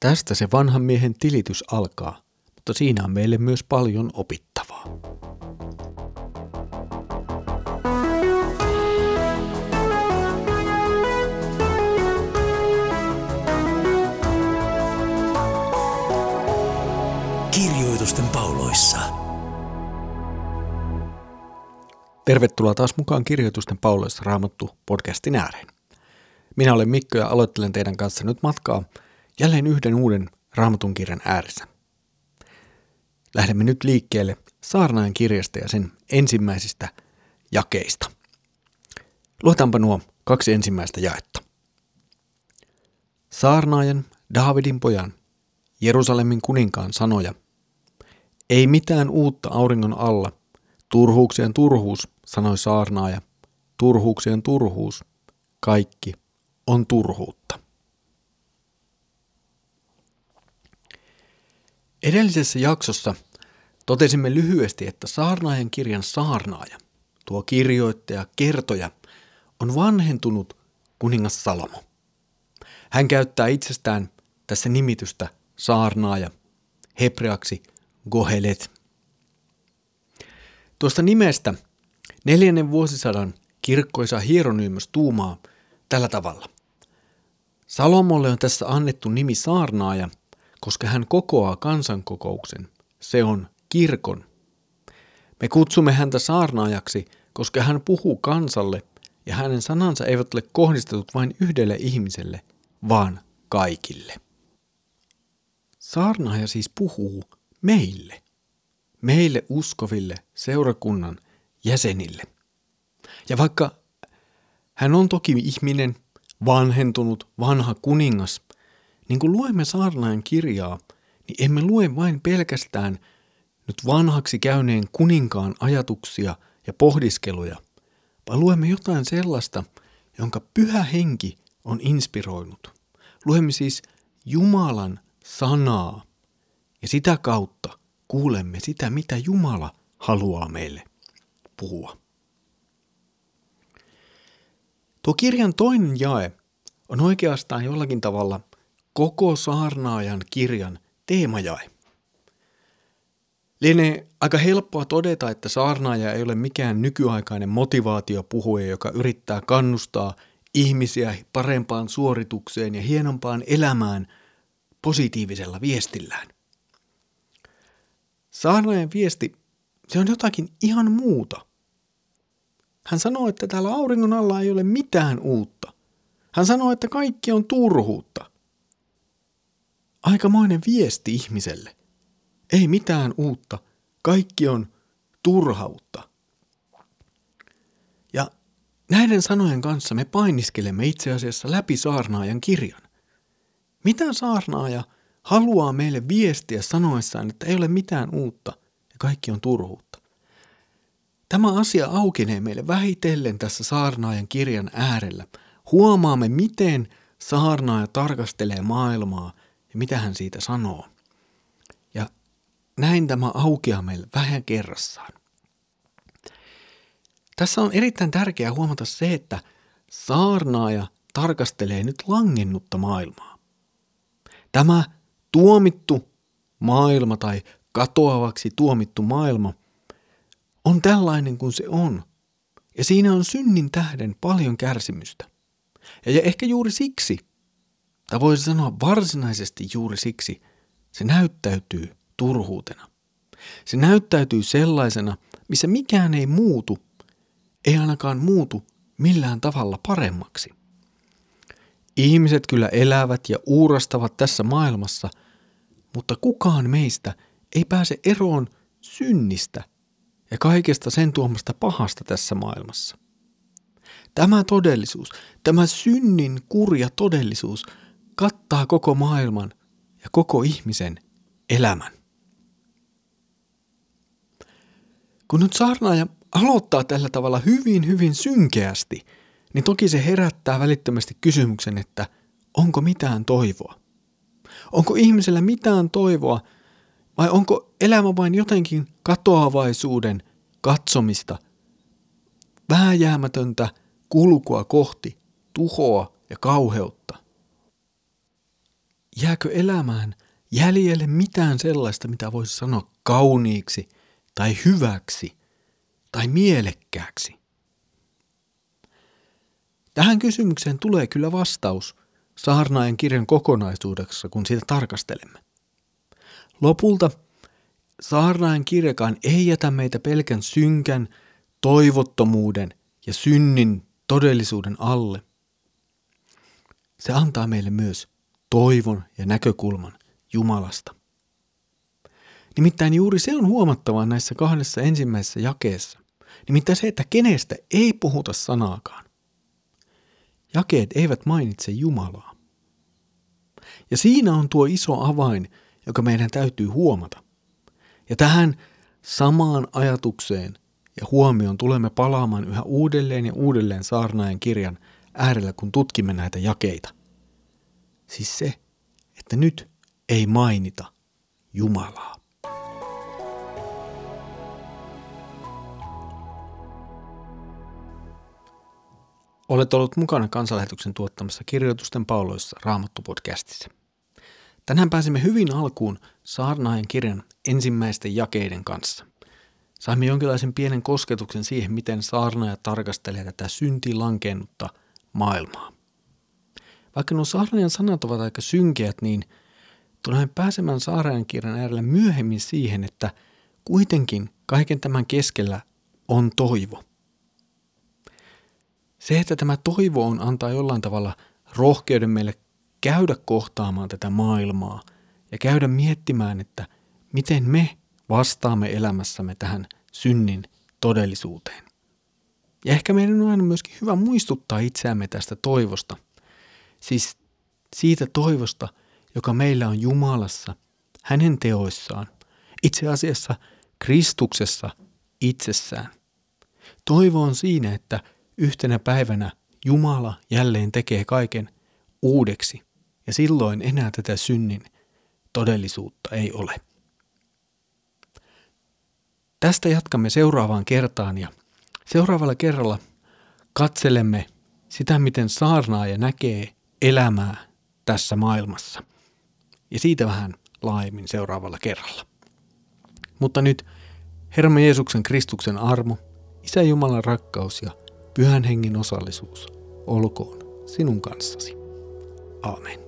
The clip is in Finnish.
Tästä se vanhan miehen tilitys alkaa, mutta siinä on meille myös paljon opittavaa. Kirjoitusten pauloissa. Tervetuloa taas mukaan Kirjoitusten pauloissa raamattu podcastin ääreen. Minä olen Mikko ja aloittelen teidän kanssa nyt matkaa jälleen yhden uuden raamatun kirjan ääressä. Lähdemme nyt liikkeelle Saarnaajan kirjasta ja sen ensimmäisistä jakeista. Luetaanpa nuo kaksi ensimmäistä jaetta. Saarnaajan, Daavidin pojan, Jerusalemin kuninkaan sanoja. Ei mitään uutta auringon alla. Turhuuksien turhuus, sanoi saarnaaja. Turhuuksien turhuus. Kaikki on turhuutta. Edellisessä jaksossa totesimme lyhyesti, että saarnaajan kirjan saarnaaja, tuo kirjoittaja, kertoja, on vanhentunut kuningas Salomo. Hän käyttää itsestään tässä nimitystä saarnaaja, hebreaksi gohelet. Tuosta nimestä neljännen vuosisadan kirkkoisa hieronyymös tuumaa tällä tavalla. Salomolle on tässä annettu nimi saarnaaja, koska hän kokoaa kansankokouksen. Se on kirkon. Me kutsumme häntä saarnaajaksi, koska hän puhuu kansalle ja hänen sanansa eivät ole kohdistetut vain yhdelle ihmiselle, vaan kaikille. Saarnaaja siis puhuu meille, meille uskoville seurakunnan jäsenille. Ja vaikka hän on toki ihminen, vanhentunut, vanha kuningas, niin kun luemme saarnaajan kirjaa, niin emme lue vain pelkästään nyt vanhaksi käyneen kuninkaan ajatuksia ja pohdiskeluja, vaan luemme jotain sellaista, jonka pyhä henki on inspiroinut. Luemme siis Jumalan sanaa ja sitä kautta kuulemme sitä, mitä Jumala haluaa meille puhua. Tuo kirjan toinen jae on oikeastaan jollakin tavalla koko saarnaajan kirjan teemajae. Lienee aika helppoa todeta, että saarnaaja ei ole mikään nykyaikainen motivaatiopuhuja, joka yrittää kannustaa ihmisiä parempaan suoritukseen ja hienompaan elämään positiivisella viestillään. Saarnaajan viesti, se on jotakin ihan muuta. Hän sanoo, että täällä auringon alla ei ole mitään uutta. Hän sanoo, että kaikki on turhuutta. Aikamoinen viesti ihmiselle. Ei mitään uutta. Kaikki on turhautta. Ja näiden sanojen kanssa me painiskelemme itse asiassa läpi saarnaajan kirjan. Mitä saarnaaja haluaa meille viestiä sanoessaan, että ei ole mitään uutta ja kaikki on turhuutta? Tämä asia aukenee meille vähitellen tässä saarnaajan kirjan äärellä. Huomaamme, miten saarnaaja tarkastelee maailmaa ja mitä hän siitä sanoo. Ja näin tämä aukeaa meille vähän kerrassaan. Tässä on erittäin tärkeää huomata se, että saarnaaja tarkastelee nyt langennutta maailmaa. Tämä tuomittu maailma tai katoavaksi tuomittu maailma on tällainen kuin se on. Ja siinä on synnin tähden paljon kärsimystä. Ja, ehkä juuri siksi, tai voisi sanoa varsinaisesti juuri siksi, se näyttäytyy turhuutena. Se näyttäytyy sellaisena, missä mikään ei muutu, ei ainakaan muutu millään tavalla paremmaksi. Ihmiset kyllä elävät ja uurastavat tässä maailmassa, mutta kukaan meistä ei pääse eroon synnistä ja kaikesta sen tuomasta pahasta tässä maailmassa. Tämä todellisuus, tämä synnin kurja todellisuus kattaa koko maailman ja koko ihmisen elämän. Kun nyt saarnaaja aloittaa tällä tavalla hyvin, hyvin synkeästi, niin toki se herättää välittömästi kysymyksen, että onko mitään toivoa? Onko ihmisellä mitään toivoa vai onko elämä vain jotenkin katoavaisuuden katsomista, vääjäämätöntä kulkua kohti tuhoa ja kauheutta? Jääkö elämään jäljelle mitään sellaista, mitä voisi sanoa kauniiksi tai hyväksi tai mielekkääksi? Tähän kysymykseen tulee kyllä vastaus saarnaajan kirjan kokonaisuudessa, kun sitä tarkastelemme. Lopulta saarnaajan kirjakaan ei jätä meitä pelkän synkän, toivottomuuden ja synnin todellisuuden alle. Se antaa meille myös toivon ja näkökulman Jumalasta. Nimittäin juuri se on huomattavaa näissä kahdessa ensimmäisessä jakeessa. Nimittäin se, että kenestä ei puhuta sanaakaan. Jakeet eivät mainitse Jumalaa. Ja siinä on tuo iso avain, joka meidän täytyy huomata. Ja tähän samaan ajatukseen ja huomioon tulemme palaamaan yhä uudelleen ja uudelleen saarnaajan kirjan äärellä, kun tutkimme näitä jakeita. Siis se, että nyt ei mainita Jumalaa. Olet ollut mukana kansanlähetyksen tuottamassa kirjoitusten pauloissa Raamattu-podcastissa. Tänään pääsimme hyvin alkuun saarnaajan kirjan ensimmäisten jakeiden kanssa. Saimme jonkinlaisen pienen kosketuksen siihen, miten saarnaaja tarkastelee tätä syntilankennutta maailmaa. Vaikka nuo saarnaajan sanat ovat aika synkeät, niin tulemme pääsemään saarnaajan kirjan äärellä myöhemmin siihen, että kuitenkin kaiken tämän keskellä on toivo. Se, että tämä toivo on antaa jollain tavalla rohkeuden meille käydä kohtaamaan tätä maailmaa ja käydä miettimään, että miten me vastaamme elämässämme tähän synnin todellisuuteen. Ja ehkä meidän on aina myöskin hyvä muistuttaa itseämme tästä toivosta. Siis siitä toivosta, joka meillä on Jumalassa, hänen teoissaan, itse asiassa Kristuksessa itsessään. Toivo on siinä, että yhtenä päivänä Jumala jälleen tekee kaiken uudeksi ja silloin enää tätä synnin todellisuutta ei ole. Tästä jatkamme seuraavaan kertaan ja seuraavalla kerralla katselemme sitä, miten saarnaaja näkee elämää tässä maailmassa. Ja siitä vähän laajemmin seuraavalla kerralla. Mutta nyt Herramme Jeesuksen Kristuksen armo, Isä Jumalan rakkaus ja Pyhän Hengen osallisuus olkoon sinun kanssasi. Amen.